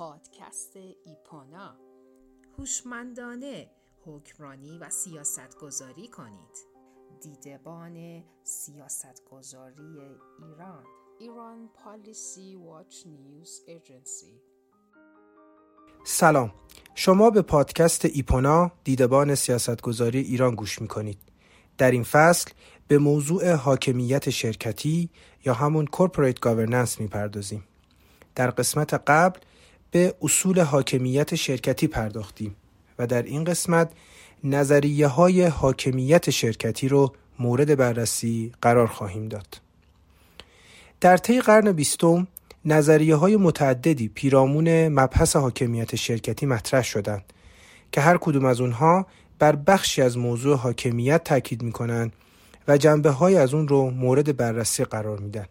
پادکست ایپانا هوشمندانه حکمرانی و سیاست گذاری کنید. دیدبان سیاست گذاری ایران. ایران پالیسی واچ نیوز ایجنسی. سلام. شما به پادکست ایپونا دیدبان سیاستگذاری ایران گوش می کنید. در این فصل به موضوع حاکمیت شرکتی یا همون corporate governance می پردازیم. در قسمت قبل به اصول حاکمیت شرکتی پرداختیم و در این قسمت نظریه های حاکمیت شرکتی رو مورد بررسی قرار خواهیم داد. در طی قرن بیستم نظریه های متعددی پیرامون مبحث حاکمیت شرکتی مطرح شدند که هر کدوم از اونها بر بخشی از موضوع حاکمیت تاکید می‌کنند و جنبه های از اون رو مورد بررسی قرار میدن.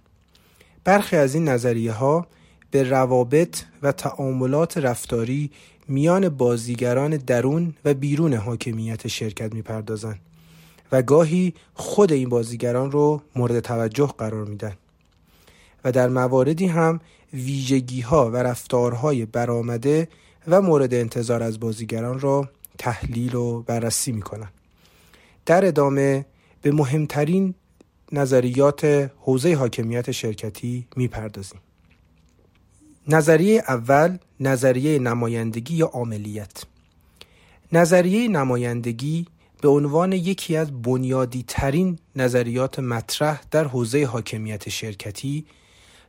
برخی از این نظریه ها به روابط و تعاملات رفتاری میان بازیگران درون و بیرون حاکمیت شرکت می‌پردازند و گاهی خود این بازیگران رو مورد توجه قرار میدن و در مواردی هم ویژگی ها و رفتارهای برآمده و مورد انتظار از بازیگران را تحلیل و بررسی می کنند. در ادامه به مهمترین نظریات حوزه حاکمیت شرکتی می پردازیم. نظریه اول نظریه نمایندگی یا عاملیت. نظریه نمایندگی به عنوان یکی از بنیادی ترین نظریات مطرح در حوزه حاکمیت شرکتی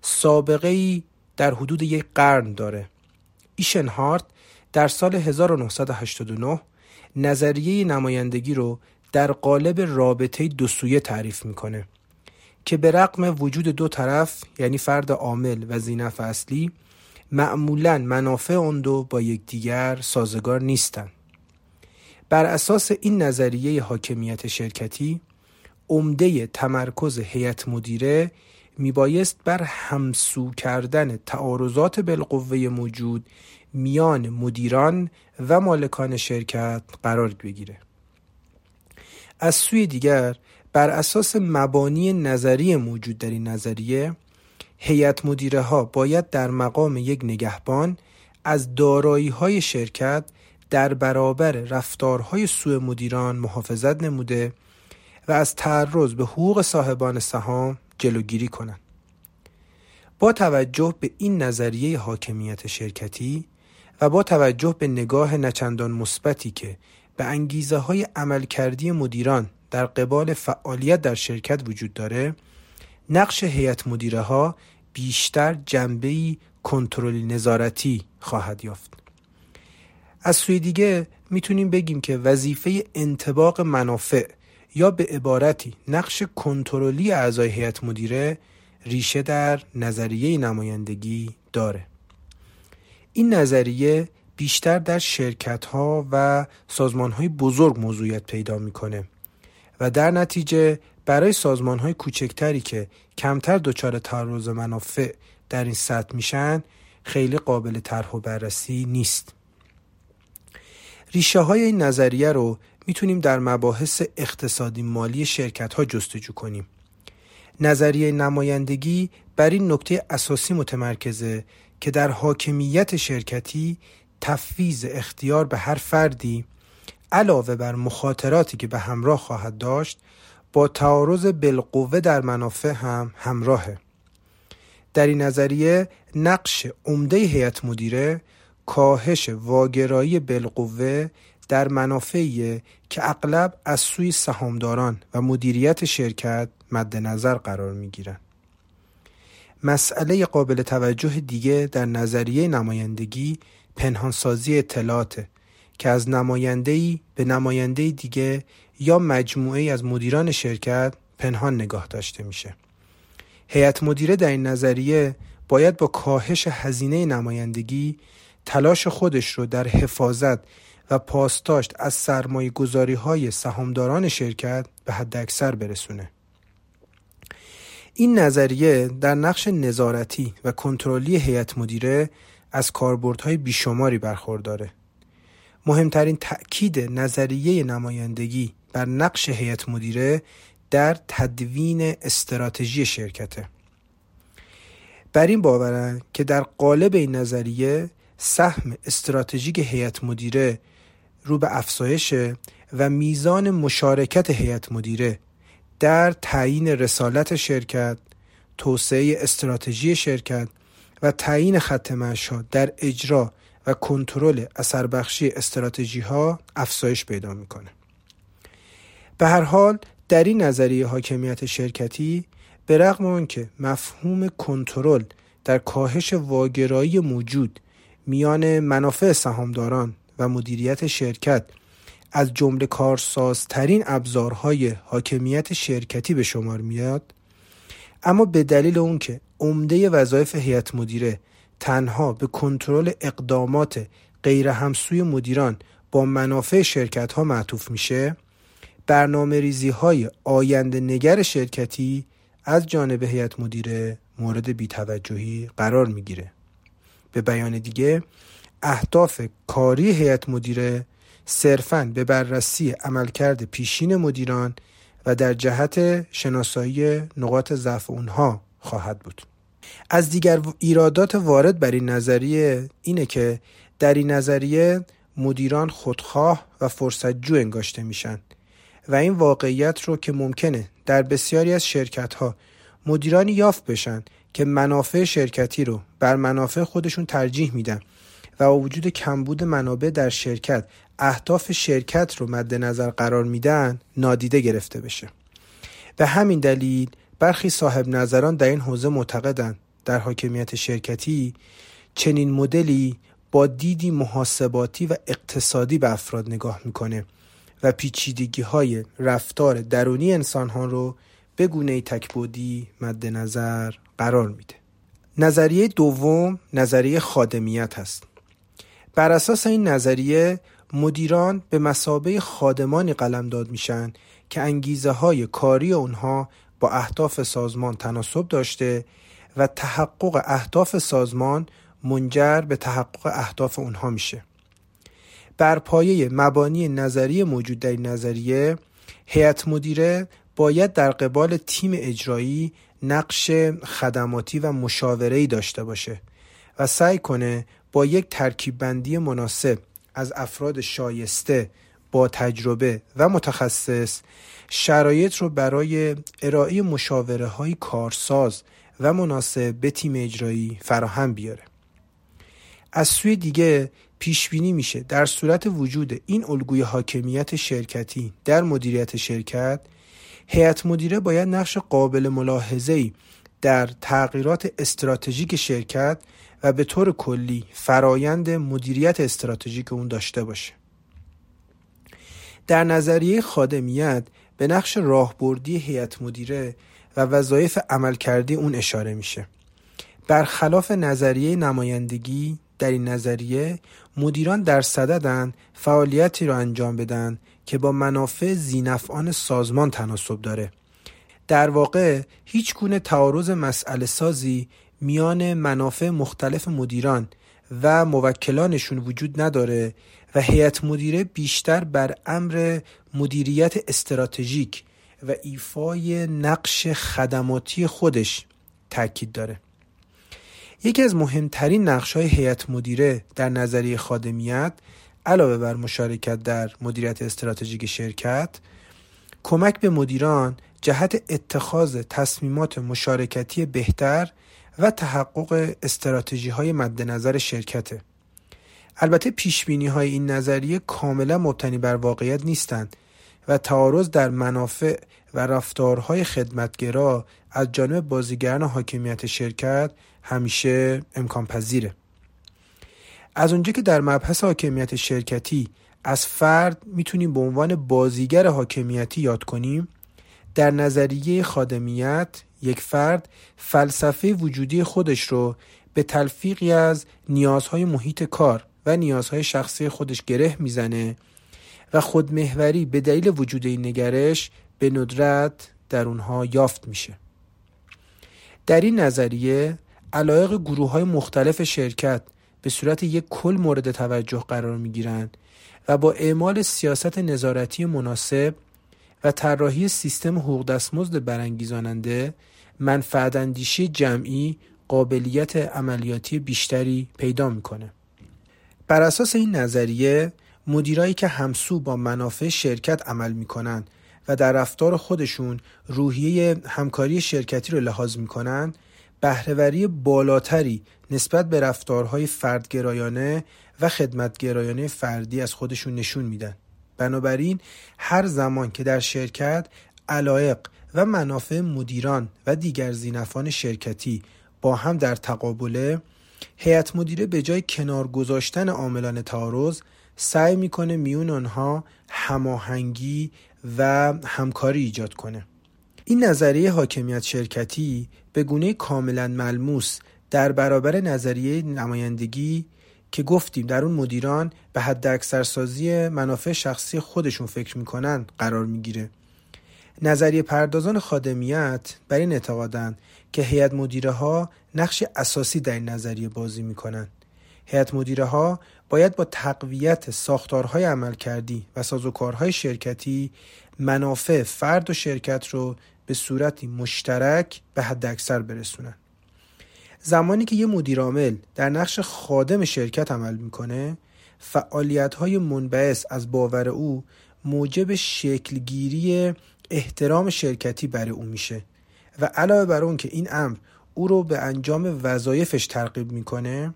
سابقه ای در حدود یک قرن داره. ایشنهارت در سال 1989 نظریه نمایندگی رو در قالب رابطه دو سویه تعریف می‌کنه که به رقم وجود دو طرف یعنی فرد عامل و زینف اصلی معمولا منافع اون دو با یکدیگر سازگار نیستند. بر اساس این نظریه حاکمیت شرکتی عمده تمرکز هیئت مدیره میبایست بر همسو کردن تعارضات بالقوه موجود میان مدیران و مالکان شرکت قرار بگیره از سوی دیگر بر اساس مبانی نظری موجود در این نظریه هیئت مدیره ها باید در مقام یک نگهبان از دارایی های شرکت در برابر رفتارهای سوء مدیران محافظت نموده و از تعرض به حقوق صاحبان سهام جلوگیری کنند. با توجه به این نظریه حاکمیت شرکتی و با توجه به نگاه نچندان مثبتی که به انگیزه های عملکردی مدیران در قبال فعالیت در شرکت وجود داره نقش هیئت مدیره ها بیشتر جنبه کنترلی نظارتی خواهد یافت. از سوی دیگه می‌تونیم بگیم که وظیفه انتباق منافع یا به عبارتی نقش کنترلی اعضای هیئت مدیره ریشه در نظریه نمایندگی داره. این نظریه بیشتر در شرکت ها و سازمان های بزرگ موضوعیت پیدا می‌کنه و در نتیجه برای سازمان های کوچکتری که کمتر دچار تعرض منافع در این سطح میشن خیلی قابل طرح و بررسی نیست. ریشه های این نظریه رو می‌تونیم در مباحث اقتصادی مالی شرکت ها جستجو کنیم. نظریه نمایندگی بر این نکته اساسی متمرکزه که در حاکمیت شرکتی تفویض اختیار به هر فردی علاوه بر مخاطراتی که به همراه خواهد داشت با تعارض بالقوه در منافع هم همراهه در این نظریه نقش عمده هیئت مدیره کاهش واگرایی بالقوه در منافعی که اغلب از سوی سهامداران و مدیریت شرکت مد نظر قرار می گیرن. مسئله قابل توجه دیگه در نظریه نمایندگی پنهانسازی اطلاعات که از نمایندهی به نماینده دیگه یا مجموعه از مدیران شرکت پنهان نگاه داشته میشه. هیئت مدیره در این نظریه باید با کاهش هزینه نمایندگی تلاش خودش رو در حفاظت و پاسداشت از سرمایه گذاری های سهامداران شرکت به حد اکثر برسونه. این نظریه در نقش نظارتی و کنترلی هیئت مدیره از کاربردهای بیشماری برخورداره. مهمترین تأکید نظریه نمایندگی بر نقش هیئت مدیره در تدوین استراتژی شرکته. بر این باورن که در قالب این نظریه سهم استراتژیک هیئت مدیره رو به افزایشه و میزان مشارکت هیئت مدیره در تعیین رسالت شرکت، توسعه استراتژی شرکت و تعیین خط ها در اجرا و کنترل اثر بخشی استراتژی ها افزایش پیدا می‌کنه. به هر حال در این نظریه حاکمیت شرکتی به رغم آنکه مفهوم کنترل در کاهش واگرایی موجود میان منافع سهامداران و مدیریت شرکت از جمله کارسازترین ابزارهای حاکمیت شرکتی به شمار میاد اما به دلیل اون که عمده وظایف هیئت مدیره تنها به کنترل اقدامات غیر همسوی مدیران با منافع شرکت ها معطوف میشه برنامه ریزی های آینده نگر شرکتی از جانب هیئت مدیره مورد بیتوجهی قرار می‌گیره. به بیان دیگه اهداف کاری هیئت مدیره صرفاً به بررسی عملکرد پیشین مدیران و در جهت شناسایی نقاط ضعف اونها خواهد بود. از دیگر ایرادات وارد بر این نظریه اینه که در این نظریه مدیران خودخواه و فرصتجو انگاشته میشن. و این واقعیت رو که ممکنه در بسیاری از شرکت ها مدیرانی یافت بشن که منافع شرکتی رو بر منافع خودشون ترجیح میدن و با وجود کمبود منابع در شرکت اهداف شرکت رو مد نظر قرار میدن نادیده گرفته بشه. به همین دلیل برخی صاحب نظران در این حوزه معتقدند در حاکمیت شرکتی چنین مدلی با دیدی محاسباتی و اقتصادی به افراد نگاه می‌کنه. و پیچیدگی های رفتار درونی انسان ها رو به گونه تکبودی مد نظر قرار میده. نظریه دوم نظریه خادمیت هست بر اساس این نظریه مدیران به مسابه خادمانی قلمداد میشن که انگیزه های کاری اونها با اهداف سازمان تناسب داشته و تحقق اهداف سازمان منجر به تحقق اهداف اونها میشه. بر پایه مبانی نظری موجود در نظریه هیئت مدیره باید در قبال تیم اجرایی نقش خدماتی و مشاوره‌ای داشته باشه و سعی کنه با یک ترکیب بندی مناسب از افراد شایسته با تجربه و متخصص شرایط رو برای ارائه مشاوره های کارساز و مناسب به تیم اجرایی فراهم بیاره. از سوی دیگه پیش بینی میشه. در صورت وجود این الگوی حاکمیت شرکتی در مدیریت شرکت هیئت مدیره باید نقش قابل ملاحظه‌ای در تغییرات استراتژیک شرکت و به طور کلی فرایند مدیریت استراتژیک اون داشته باشه. در نظریه خادمیت به نقش راهبردی هیئت مدیره و وظایف عملکردی اون اشاره میشه. برخلاف نظریه نمایندگی در این نظریه مدیران در صددن فعالیتی را انجام بدن که با منافع زینفعان سازمان تناسب داره. در واقع هیچ گونه تعارض مسئله سازی میان منافع مختلف مدیران و موکلانشون وجود نداره و هیئت مدیره بیشتر بر امر مدیریت استراتژیک و ایفای نقش خدماتی خودش تاکید داره. یکی از مهمترین نقش های هیئت مدیره در نظریه خادمیت علاوه بر مشارکت در مدیریت استراتژیک شرکت کمک به مدیران جهت اتخاذ تصمیمات مشارکتی بهتر و تحقق استراتژی های مد نظر شرکته. البته پیش بینی های این نظریه کاملا مبتنی بر واقعیت نیستند و تعارض در منافع و رفتارهای خدمتگرا از جانب بازیگران حاکمیت شرکت همیشه امکان پذیره. از اونجا که در مبحث حاکمیت شرکتی از فرد می‌تونیم به عنوان بازیگر حاکمیتی یاد کنیم در نظریه خادمیت یک فرد فلسفه وجودی خودش رو به تلفیقی از نیازهای محیط کار و نیازهای شخصی خودش گره می‌زنه و خودمهوری به دلیل وجود این نگرش به ندرت در اونها یافت میشه. در این نظریه علایق گروه های مختلف شرکت به صورت یک کل مورد توجه قرار می گیرند و با اعمال سیاست نظارتی مناسب و طراحی سیستم حقوق دستمزد برانگیزاننده منفعت اندیشی جمعی قابلیت عملیاتی بیشتری پیدا می‌کنه. بر اساس این نظریه مدیرایی که همسو با منافع شرکت عمل می‌کنن و در رفتار خودشون روحیه همکاری شرکتی رو لحاظ می‌کنن بهرهوری بالاتری نسبت به رفتارهای فردگرایانه و خدمتگرایانه فردی از خودشون نشون میدن. بنابراین هر زمان که در شرکت علایق و منافع مدیران و دیگر زینفان شرکتی با هم در تقابله هیئت مدیره به جای کنار گذاشتن عاملان تعارض سعی می‌کنه میون آنها هماهنگی و همکاری ایجاد کنه. این نظریه حاکمیت شرکتی به گونه کاملا ملموس در برابر نظریه نمایندگی که گفتیم در اون مدیران به حد اکثرسازی منافع شخصی خودشون فکر می‌کنن قرار می‌گیره. نظریه پردازان خادمیت بر این اعتقادند که هیئت مدیره ها نقش اساسی در این نظریه بازی می‌کنن. هیئت مدیره ها باید با تقویت ساختارهای عملکردی و سازوکارهای شرکتی منافع فرد و شرکت رو به صورتی مشترک به حد اکثر برسونن. زمانی که یه مدیر عامل در نقش خادم شرکت عمل می‌کنه فعالیت های منبعث از باور او موجب شکلگیری احترام شرکتی برای او میشه و علاوه بر اون که این امر او رو به انجام وظایفش ترغیب می‌کنه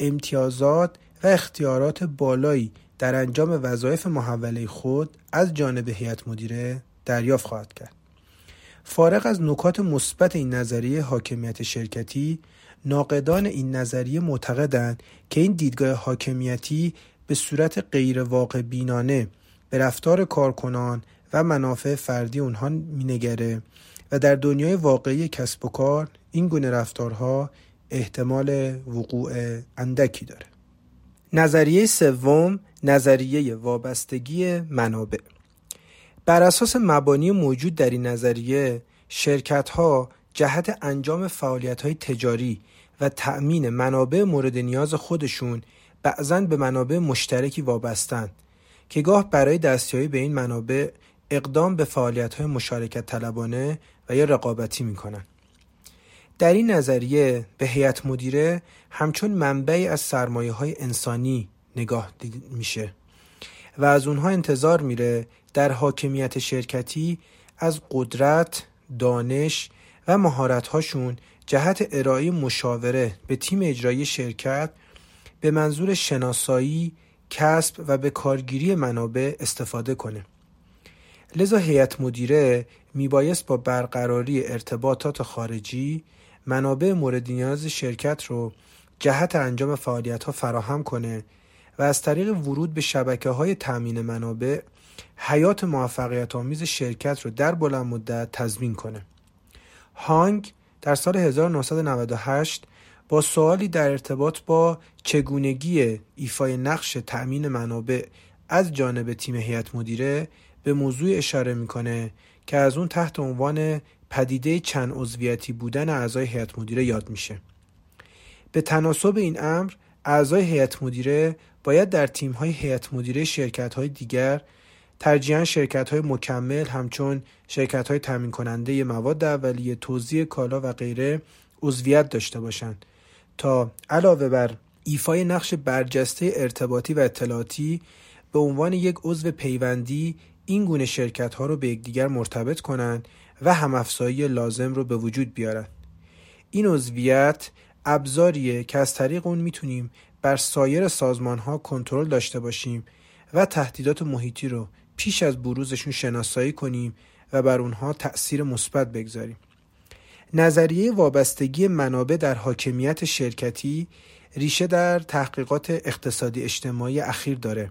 امتیازات و اختیارات بالایی در انجام وظایف محوله خود از جانب هیئت مدیره دریافت خواهد کرد. فارغ از نکات مثبت این نظریه حاکمیت شرکتی ناقدان این نظریه معتقدند که این دیدگاه حاکمیتی به صورت غیر واقع بینانه به رفتار کارکنان و منافع فردی اونها مینگره و در دنیای واقعی کسب و کار این گونه رفتارها احتمال وقوع اندکی داره. نظریه سوم نظریه وابستگی منابع. بر اساس مبانی موجود در این نظریه شرکت ها جهت انجام فعالیت های تجاری و تأمین منابع مورد نیاز خودشون بعضا به منابع مشترکی وابستند که گاه برای دستیابی به این منابع اقدام به فعالیت های مشارکت طلبانه و یا رقابتی می کنند. در این نظریه به هیئت مدیره همچون منبعی از سرمایه های انسانی نگاه میشه و از اونها انتظار میره در حاکمیت شرکتی از قدرت، دانش و مهارت‌هاشون جهت ارائه مشاوره به تیم اجرایی شرکت به منظور شناسایی، کسب و به کارگیری منابع استفاده کنه. لذا هیئت مدیره میبایست با برقراری ارتباطات خارجی منابع مورد نیاز شرکت رو جهت انجام فعالیت ها فراهم کنه و از طریق ورود به شبکه های تأمین منابع حیات موفقیت آمیز شرکت رو در بلند مدت تضمین کنه. هانگ در سال 1998 با سوالی در ارتباط با چگونگی ایفای نقش تأمین منابع از جانب تیم هیئت مدیره به موضوع اشاره می‌کنه که از اون تحت عنوان پدیده چند عضویتی بودن اعضای هیئت مدیره یاد میشه. به تناسب این امر اعضای هیئت مدیره باید در تیم‌های هیئت مدیره شرکت‌های دیگر ترجیحاً شرکت‌های مکمل همچون شرکت‌های تامین کننده مواد اولیه، توزیع کالا و غیره عضویت داشته باشند. تا علاوه بر ایفای نقش برجسته ارتباطی و اطلاعاتی به عنوان یک عضو پیوندی این گونه شرکت ها رو به یکدیگر مرتبط کنند و همافزایی لازم رو به وجود بیارن این عضویت ابزاریه که از طریق اون می‌تونیم بر سایر سازمان ها کنترل داشته باشیم و تهدیدات محیطی رو پیش از بروزشون شناسایی کنیم و بر اونها تأثیر مثبت بگذاریم. نظریه وابستگی منابع در حاکمیت شرکتی ریشه در تحقیقات اقتصادی اجتماعی اخیر داره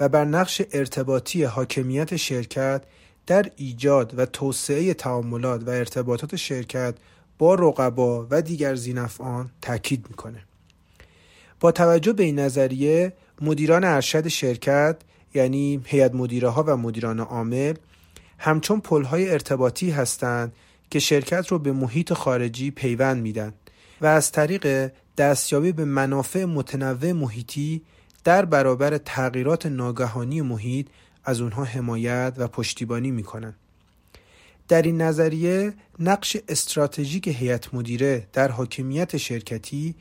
و بر نقش ارتباطی حاکمیت شرکت در ایجاد و توسعه تعاملات و ارتباطات شرکت با رقبا و دیگر زینفعان تاکید می‌کنه. با توجه به این نظریه مدیران ارشد شرکت یعنی هیئت مدیره ها و مدیران عامل همچون پلهای ارتباطی هستند که شرکت رو به محیط خارجی پیوند میدن و از طریق دستیابی به منافع متنوع محیطی در برابر تغییرات ناگهانی محیط از اونها حمایت و پشتیبانی می‌کنن. در این نظریه نقش استراتژیک هیئت مدیره در حاکمیت شرکتی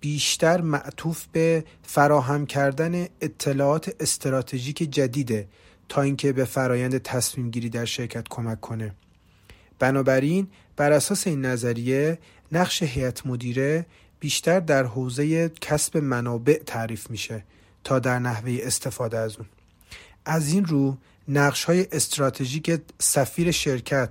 بیشتر معطوف به فراهم کردن اطلاعات استراتژیک جدیده تا اینکه به فرایند تصمیم گیری در شرکت کمک کنه. بنابراین بر اساس این نظریه نقش هیئت مدیره بیشتر در حوزه کسب منابع تعریف میشه تا در نحوه استفاده از اون. از این رو نقش های استراتژیک سفیر شرکت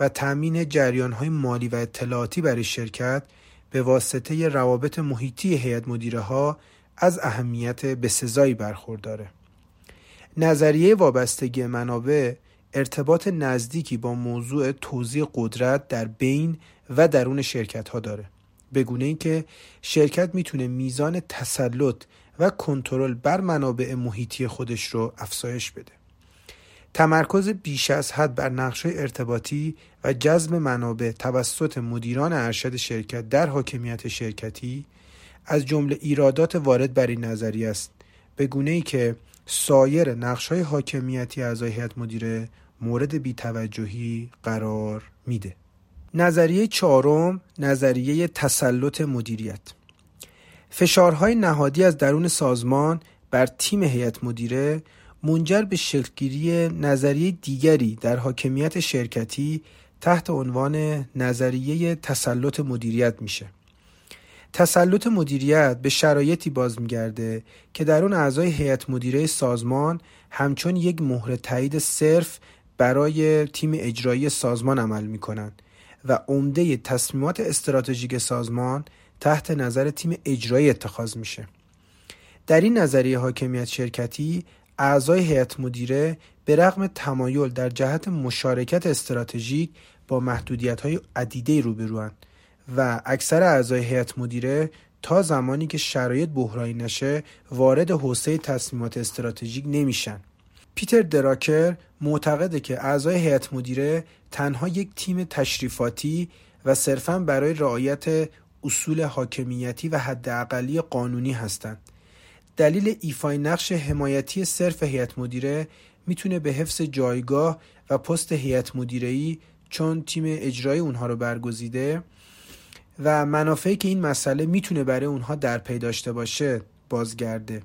و تأمین جریان های مالی و اطلاعاتی برای شرکت به واسطه روابط محیطی هیئت مدیره ها از اهمیت بسزایی برخورداره. نظریه وابستگی منابع ارتباط نزدیکی با موضوع توزیع قدرت در بین و درون شرکت ها داره. به گونه اینکه شرکت می‌تونه میزان تسلط و کنترل بر منابع محیطی خودش رو افزایش بده. تمرکز بیش از حد بر نقش ارتباطی و جذب منابع توسط مدیران ارشد شرکت در حاکمیت شرکتی از جمله ایرادات وارد بر این نظریه است به گونه ای که سایر نقش های حاکمیتی اعضای هیئت مدیره مورد بیتوجهی قرار میده. نظریه چهارم نظریه تسلط مدیریت. فشارهای نهادی از درون سازمان بر تیم هیئت مدیره منجر به شکلگیری نظریه دیگری در حاکمیت شرکتی تحت عنوان نظریه تسلط مدیریت میشه. تسلط مدیریت به شرایطی باز میگرده که در اون اعضای هیئت مدیره سازمان همچون یک مهر تایید صرف برای تیم اجرایی سازمان عمل می‌کنند و عمده تصمیمات استراتژیک سازمان تحت نظر تیم اجرایی اتخاذ میشه. در این نظریه حاکمیت شرکتی اعضای هیئت مدیره به رغم تمایل در جهت مشارکت استراتژیک با محدودیت های عدیده روبروند و اکثر اعضای هیئت مدیره تا زمانی که شرایط بحرانی نشه وارد حوزه تصمیمات استراتژیک نمیشن. پیتر دراکر معتقده که اعضای هیئت مدیره تنها یک تیم تشریفاتی و صرفا برای رعایت اصول حاکمیتی و حداقلی قانونی هستند دلیل ایفای نقش حمایتی صرف هیئت مدیره می‌تونه به حفظ جایگاه و پست هیئت مدیره‌ای چون تیم اجرایی اونها رو برگزیده و منافعی که این مسئله می‌تونه برای اونها در پی داشته باشه بازگرده.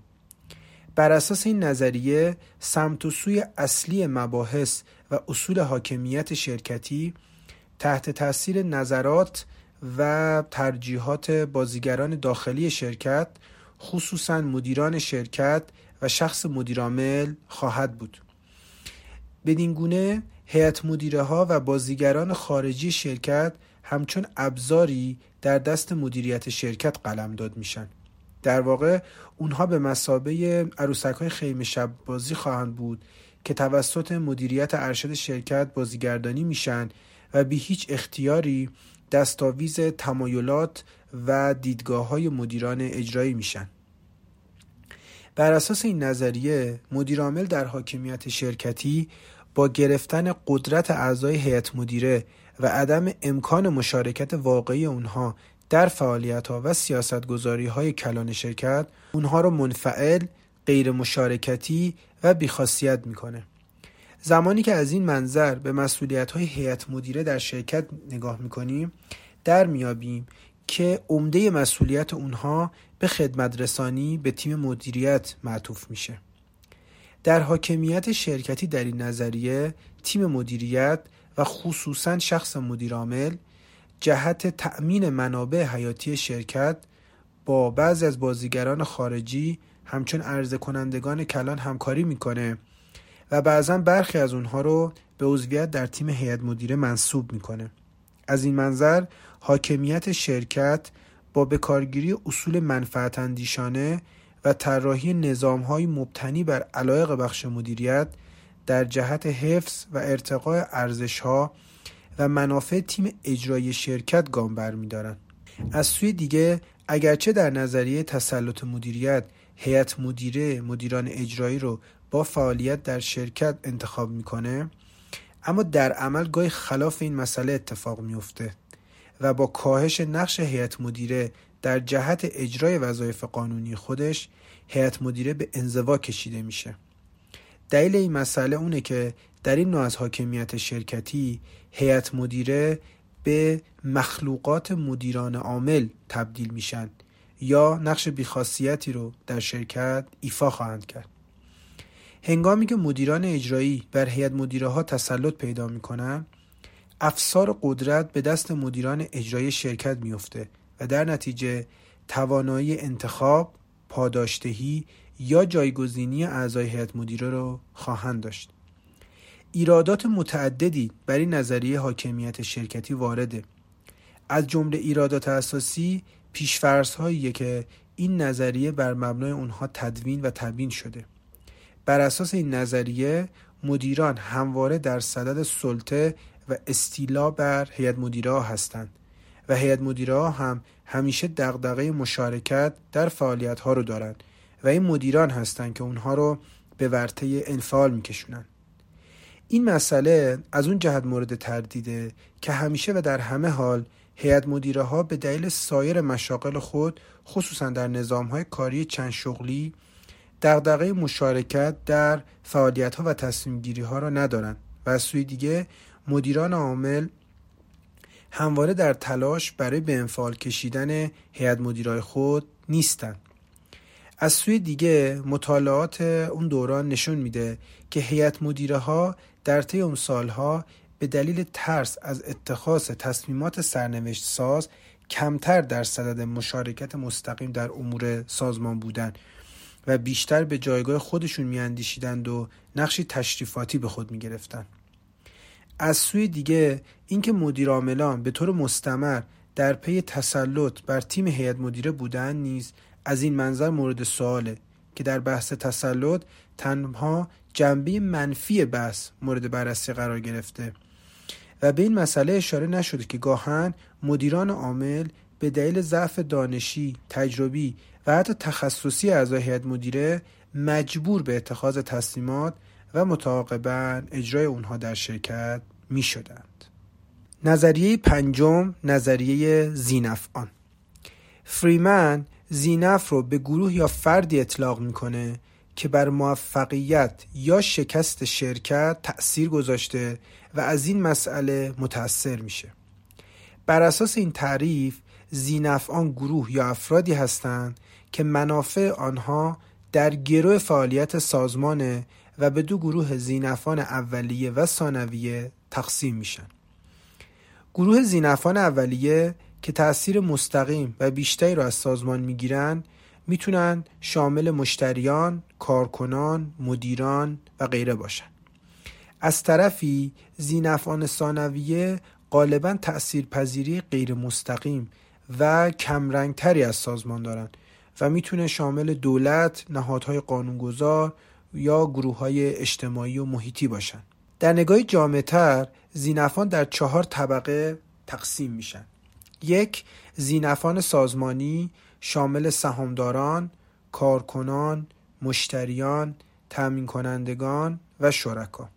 بر اساس این نظریه سمت و سوی اصلی مباحث و اصول حاکمیت شرکتی تحت تاثیر نظرات و ترجیحات بازیگران داخلی شرکت خصوصا مدیران شرکت و شخص مدیرعامل خواهد بود. بدین گونه هیئت مدیره ها و بازیگران خارجی شرکت همچون ابزاری در دست مدیریت شرکت قلمداد میشن. در واقع اونها به مسابه عروسک های خیمه شب بازی خواهند بود که توسط مدیریت ارشد شرکت بازیگردانی میشن و بی هیچ اختیاری دستاویز تمایلات و دیدگاه های مدیران اجرایی میشن بر اساس این نظریه مدیرعامل در حاکمیت شرکتی با گرفتن قدرت اعضای هیئت مدیره و عدم امکان مشارکت واقعی اونها در فعالیت ها و سیاست گذاری های کلان شرکت اونها رو منفعل، غیر مشارکتی و بیخاصیت می‌کنه. زمانی که از این منظر به مسئولیت های هیئت مدیره در شرکت نگاه می‌کنیم در میابیم که عمده مسئولیت اونها به خدمت رسانی به تیم مدیریت معطوف میشه. در حاکمیت شرکتی در این نظریه تیم مدیریت و خصوصا شخص مدیرعامل جهت تأمین منابع حیاتی شرکت با بعضی از بازیگران خارجی همچون عرضه کنندگان کلان همکاری می‌کنه و بعضا برخی از اونها رو به عضویت در تیم هیئت مدیره منصوب می‌کنه. از این منظر حاکمیت شرکت با بکارگیری اصول منفعت اندیشانه و طراحی نظامهای مبتنی بر علایق بخش مدیریت در جهت حفظ و ارتقاء ارزشها و منافع تیم اجرایی شرکت گام برمیدارند از سوی دیگه اگرچه در نظریه تسلط مدیریت هیئت مدیره مدیران اجرایی رو با فعالیت در شرکت انتخاب می‌کنه اما در عمل گاهی خلاف این مسئله اتفاق میفته و با کاهش نقش هیئت مدیره در جهت اجرای وظایف قانونی خودش هیئت مدیره به انزوا کشیده میشه. دلیل این مسئله اونه که در این نوع از حاکمیت شرکتی هیئت مدیره به مخلوقات مدیران عامل تبدیل میشن یا نقش بیخاصیتی رو در شرکت ایفا خواهند کرد. هنگامی که مدیران اجرایی بر هیئت مدیره ها تسلط پیدا می‌کنن افسار قدرت به دست مدیران اجرایی شرکت میفته و در نتیجه توانایی انتخاب، پاداشتهی یا جایگزینی اعضای هیئت مدیره رو خواهند داشت. ایرادات متعددی بر این نظریه حاکمیت شرکتی وارده. از جمله ایرادات اساسی پیشفرض هایی که این نظریه بر مبنای اونها تدوین و تبیین شده. بر اساس این نظریه مدیران همواره در صدد سلطه و استیلا بر هیئت مدیره هستند و هیئت مدیره هم همیشه دغدغه مشارکت در فعالیت ها رو دارند و این مدیران هستند که اونها رو به ورطه انفعال میکشونن این مسئله از اون جهت مورد تردیده که همیشه و در همه حال هیئت مدیره ها به دلیل سایر مشاغل خود خصوصا در نظام های کاری چند شغلی دغدغه مشارکت در فعالیت ها و تصمیم گیری ها را ندارند و از سوی دیگه مدیران عامل همواره در تلاش برای به انفعال کشیدن هیئت مدیرای خود نیستند. از سوی دیگه مطالعات اون دوران نشون میده که هیئت مدیره ها در طی اون سالها به دلیل ترس از اتخاذ تصمیمات سرنوشت ساز کمتر در صدد مشارکت مستقیم در امور سازمان بودند. و بیشتر به جایگاه خودشون میاندیشیدند و نقشی تشریفاتی به خود می‌گرفتند. از سوی دیگه اینکه مدیر عاملان به طور مستمر در پی تسلط بر تیم هیئت مدیره بودن نیز از این منظر مورد سواله که در بحث تسلط تنها جنبه منفی بحث مورد بررسی قرار گرفته و به این مسئله اشاره نشده که گاهن مدیران عامل به دلیل ضعف دانشی، تجربی و حتی تخصصی اعضای هیئت مدیره مجبور به اتخاذ تصمیمات و متعاقبا اجرای اونها در شرکت می شدند. نظریه پنجم نظریه زینفعان فریمن زینف رو به گروه یا فردی اطلاق می‌کنه که بر موفقیت یا شکست شرکت تأثیر گذاشته و از این مسئله متأثر میشه بر اساس این تعریف زینفعان گروه یا افرادی هستند که منافع آنها در گروه فعالیت سازمانه و به دو گروه زینفان اولیه و ثانویه تقسیم میشن. گروه زینفان اولیه که تأثیر مستقیم و بیشتری را از سازمان می‌گیرن می‌تونن شامل مشتریان، کارکنان، مدیران و غیره باشن. از طرفی زینفان ثانویه غالبا تأثیر پذیری غیر مستقیم و کمرنگتری از سازمان دارند و می‌تونه شامل دولت، نهادهای قانونگذار یا گروه های اجتماعی و محیطی باشن. در نگاه جامعتر زینفان در چهار طبقه تقسیم میشن. یک زینفان سازمانی شامل سهامداران، کارکنان، مشتریان، تأمین کنندگان و شرکا.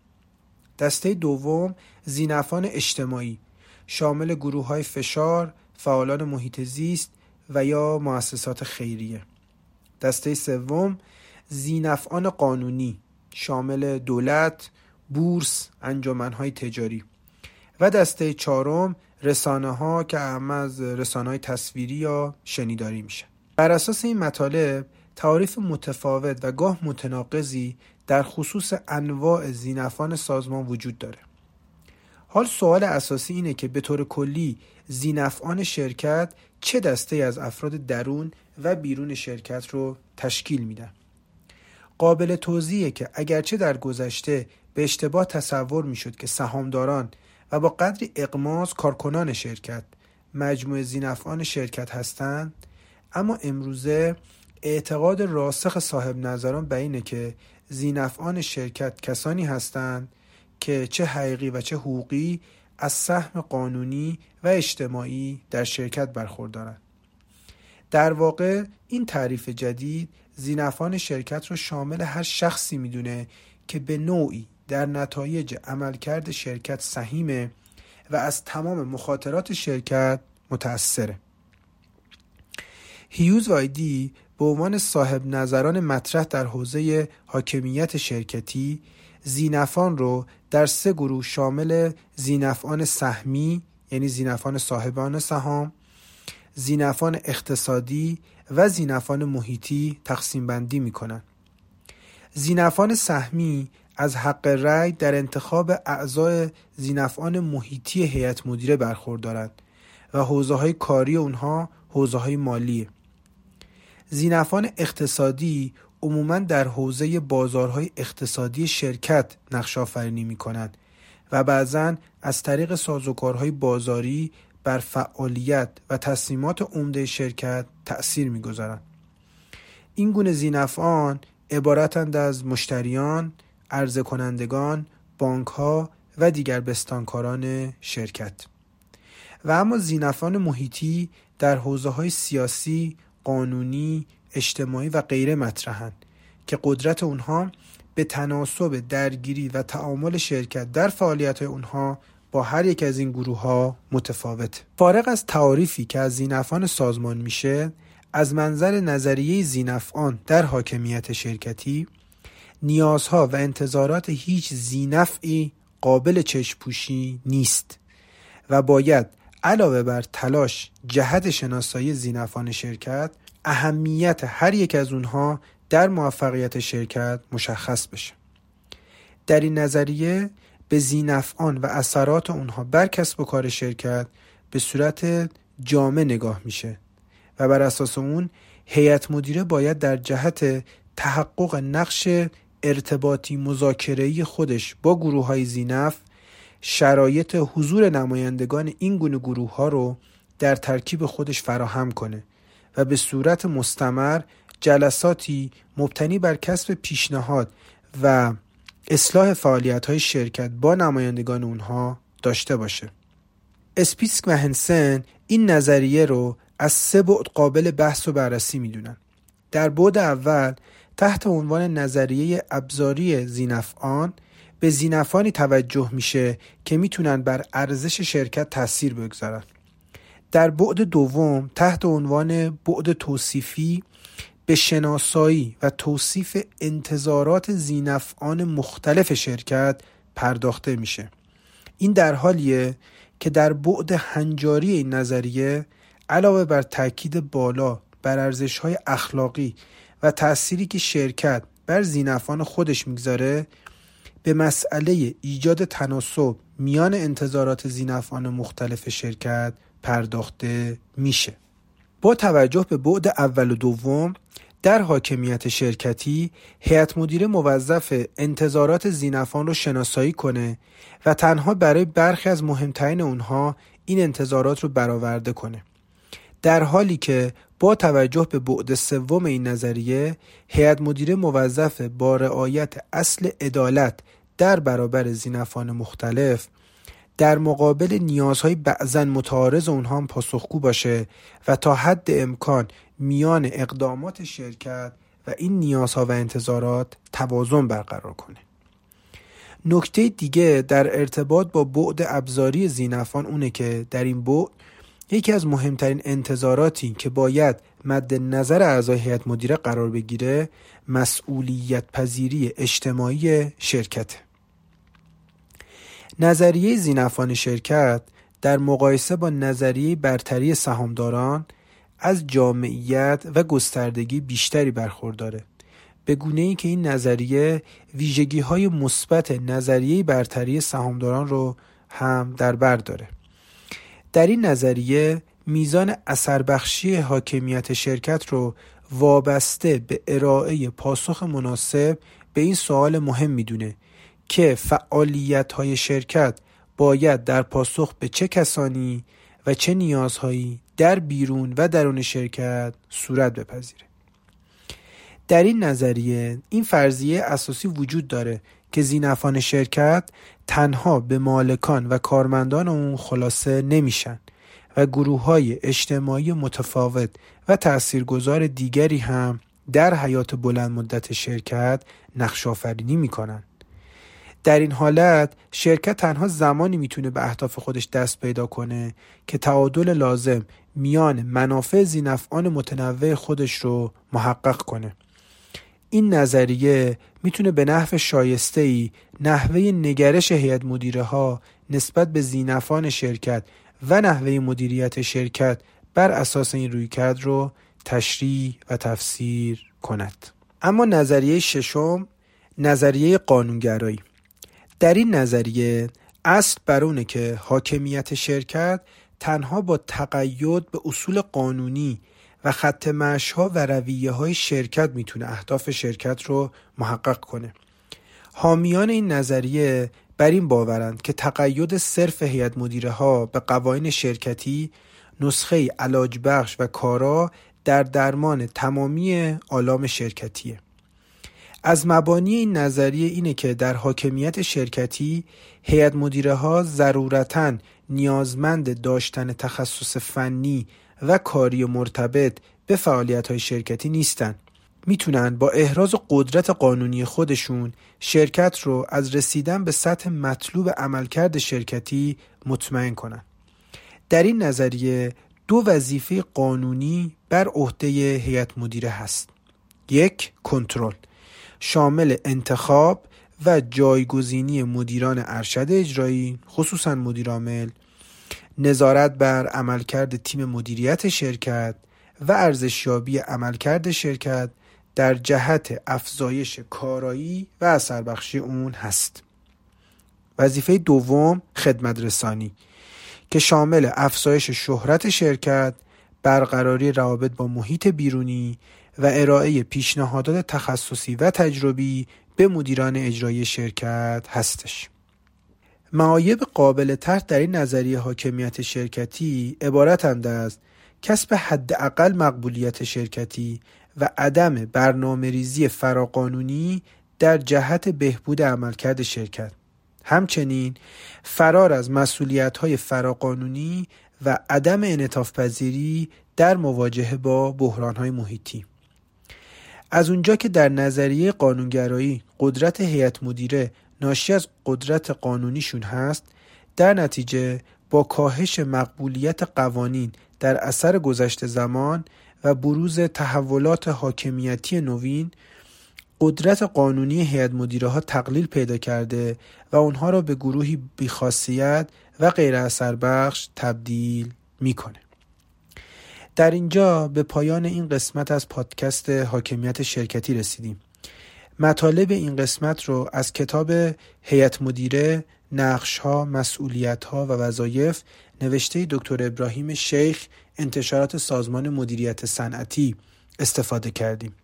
دسته دوم زینفان اجتماعی شامل گروه های فشار، فعالان محیط زیست و یا مؤسسات خیریه. دسته سوم زینفعان قانونی شامل دولت، بورس، انجمنهای تجاری. و دسته چهارم رسانه ها که اهم از رسانه های تصویری یا شنیداری میشه. بر اساس این مطالب تعاریف متفاوت و گاه متناقضی در خصوص انواع زینفان سازمان وجود داره. حال سوال اساسی اینه که به طور کلی زینفعان شرکت چه دسته از افراد درون و بیرون شرکت رو تشکیل میدن؟ قابل توضیحه که اگرچه در گذشته به اشتباه تصور می‌شد که سهامداران و با قدری اقماز کارکنان شرکت مجموعه زینفعان شرکت هستند اما امروزه اعتقاد راسخ صاحب نظران به اینه که زینفعان شرکت کسانی هستند که چه حقیقی و چه حقوقی از سهم قانونی و اجتماعی در شرکت برخوردارند. در واقع این تعریف جدید زینفان شرکت رو شامل هر شخصی می‌دونه که به نوعی در نتایج عملکرد شرکت سهیمه و از تمام مخاطرات شرکت متأثره. هیوز وایدی به عنوان صاحب نظران مطرح در حوزه حاکمیت شرکتی زینفان رو در سه گروه شامل زینفان سهمی یعنی زینفان صاحبان سهام زینفان اقتصادی و زینفان محیطی تقسیم بندی می کنند. زینفان سهمی از حق رأی در انتخاب اعضای زینفان محیطی هیئت مدیره برخوردارند و حوزه های کاری اونها حوزه های مالیه. زینفان اقتصادی عموما در حوزه بازارهای اقتصادی شرکت نقش آفرینی می کنند و بعضا از طریق سازوکارهای بازاری بر فعالیت و تصمیمات عمده شرکت تأثیر می‌گذارند. این گونه زینفعان عبارتند از مشتریان، عرضه کنندگان، بانک ها و دیگر بستانکاران شرکت. و اما زینفان محیطی در حوزه های سیاسی، قانونی، اجتماعی و غیره مطرحند که قدرت اونها به تناسب درگیری و تعامل شرکت در فعالیت اونها با هر یک از این گروه ها متفاوت. فارغ از تعاریفی که از زینفان سازمان میشه از منظر نظریه زینفعان در حاکمیت شرکتی نیازها و انتظارات هیچ زینفعی قابل چشپوشی نیست و باید علاوه بر تلاش جهت شناسایی زینفان شرکت اهمیت هر یک از اونها در موفقیت شرکت مشخص بشه. در این نظریه به زینفعان و اثرات اونها بر کسب و کار شرکت به صورت جامع نگاه میشه و بر اساس اون هیئت مدیره باید در جهت تحقق نقش ارتباطی مذاکره‌ای خودش با گروه های زینف شرایط حضور نمایندگان این گونه گروه ها رو در ترکیب خودش فراهم کنه و به صورت مستمر جلساتی مبتنی بر کسب پیشنهاد و اصلاح فعالیت های شرکت با نمایندگان اونها داشته باشه. اسپیسک و هنسن این نظریه رو از سه بعد قابل بحث و بررسی می‌دونن. در بعد اول تحت عنوان نظریه ابزاری زینفعان به زینفانی توجه میشه که می‌تونن بر ارزش شرکت تاثیر بگذارن. در بعد دوم تحت عنوان بعد توصیفی به شناسایی و توصیف انتظارات زینفعان مختلف شرکت پرداخته میشه. این در حالیه که در بعد هنجاری این نظریه علاوه بر تاکید بالا بر ارزش های اخلاقی و تأثیری که شرکت بر زینفان خودش می‌گذاره به مسئله ایجاد تناسب میان انتظارات زینفان مختلف شرکت پرداخته میشه. با توجه به بعد اول و دوم در حاکمیت شرکتی هیئت مدیره موظف انتظارات زینفان رو شناسایی کنه و تنها برای برخی از مهمترین اونها این انتظارات رو برآورده کنه. در حالی که با توجه به بعد سوم این نظریه هیئت مدیره موظف با رعایت اصل عدالت در برابر زینفان مختلف در مقابل نیازهای بعضا متعارض اونها هم پاسخگو باشه و تا حد امکان میان اقدامات شرکت و این نیازها و انتظارات توازن برقرار کنه. نکته دیگه در ارتباط با بعد ابزاری زینفان اونه که در این بعد یکی از مهمترین انتظاراتی که باید مد نظر اعضای هیئت مدیره قرار بگیره مسئولیت پذیری اجتماعی شرکته. نظریه زینفان شرکت در مقایسه با نظریه برتری سهامداران از جامعیت و گستردگی بیشتری برخورداره. به گونه ای که این نظریه ویژگی های مثبت نظریه برتری سهامداران رو هم در بر داره. در این نظریه میزان اثربخشی حاکمیت شرکت رو وابسته به ارائه پاسخ مناسب به این سوال مهم می‌دونه که فعالیت های شرکت باید در پاسخ به چه کسانی و چه نیازهایی در بیرون و درون شرکت صورت بپذیره. در این نظریه این فرضیه اساسی وجود داره که زینفان شرکت تنها به مالکان و کارمندان اون خلاصه نمیشن و گروه های اجتماعی متفاوت و تاثیرگذار دیگری هم در حیات بلند مدت شرکت نقش آفرینی می‌کنن. در این حالت شرکت تنها زمانی می‌تونه به اهداف خودش دست پیدا کنه که تعادل لازم میان منافع زینفعان متنوع خودش رو محقق کنه. این نظریه می‌تونه به نحو شایسته ای نحوه نگرش هیئت مدیره ها نسبت به زینفان شرکت و نحوه مدیریت شرکت بر اساس این رویکرد رو تشریح و تفسیر کند. اما نظریه ششم نظریه قانونگرایی. در این نظریه اصل بر اونه که حاکمیت شرکت تنها با تقید به اصول قانونی و خط ها و رویه های شرکت می‌تونه اهداف شرکت رو محقق کنه. حامیان این نظریه بر این باورند که تقید صرف هیئت مدیره ها به قوانین شرکتی نسخه علاج بخش و کارا در درمان تمامی آلام شرکتیه. از مبانی این نظریه اینه که در حاکمیت شرکتی هیئت مدیره ها ضرورتا نیازمند داشتن تخصص فنی و کاری مرتبط به فعالیت های شرکتی نیستن. می‌تونن با احراز قدرت قانونی خودشون شرکت رو از رسیدن به سطح مطلوب عملکرد شرکتی مطمئن کنن. در این نظریه دو وظیفه قانونی بر عهده هیئت مدیره هست. یک کنترل. شامل انتخاب و جایگزینی مدیران ارشد اجرایی خصوصا مدیرعامل نظارت بر عملکرد تیم مدیریت شرکت و ارزشیابی عملکرد شرکت در جهت افزایش کارایی و اثربخشی اون هست. وظیفه دوم خدمت رسانی که شامل افزایش شهرت شرکت برقراری روابط با محیط بیرونی و ارائه پیشنهادات تخصصی و تجربی به مدیران اجرایی شرکت هستش. معایب قابل طرح در این نظریه حاکمیت شرکتی عبارتند از کسب حداقل مقبولیت شرکتی و عدم برنامه ریزی فراقانونی در جهت بهبود عملکرد شرکت. همچنین فرار از مسئولیت های فراقانونی و عدم انعطاف پذیری در مواجهه با بحران های محیطی. از اونجا که در نظریه قانونگرایی قدرت هیئت مدیره ناشی از قدرت قانونیشون هست در نتیجه با کاهش مقبولیت قوانین در اثر گذشت زمان و بروز تحولات حاکمیتی نوین قدرت قانونی هیئت مدیره ها تقلیل پیدا کرده و اونها را به گروهی بیخاصیت و غیر اثر بخش تبدیل می‌کنه. در اینجا به پایان این قسمت از پادکست حاکمیت شرکتی رسیدیم. مطالب این قسمت رو از کتاب هیئت مدیره نقش ها مسئولیت ها و وظایف نوشته دکتر ابراهیم شیخ انتشارات سازمان مدیریت صنعتی استفاده کردیم.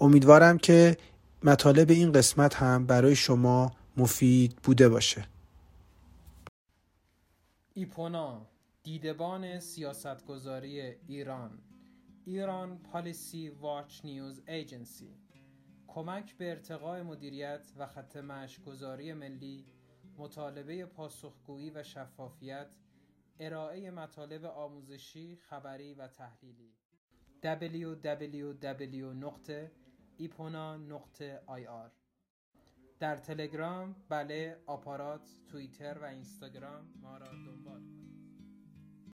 امیدوارم که مطالب این قسمت هم برای شما مفید بوده باشه. ایپونا دیدبان سیاستگذاری ایران ایران پالیسی واچ نیوز ایجنسی. کمک به ارتقاء مدیریت و خط گذاری ملی مطالبه پاسخگویی و شفافیت ارائه مطالب آموزشی، خبری و تحلیلی. www.ipona.ir در تلگرام، بله، آپارات، توییتر و اینستاگرام ما را دنبال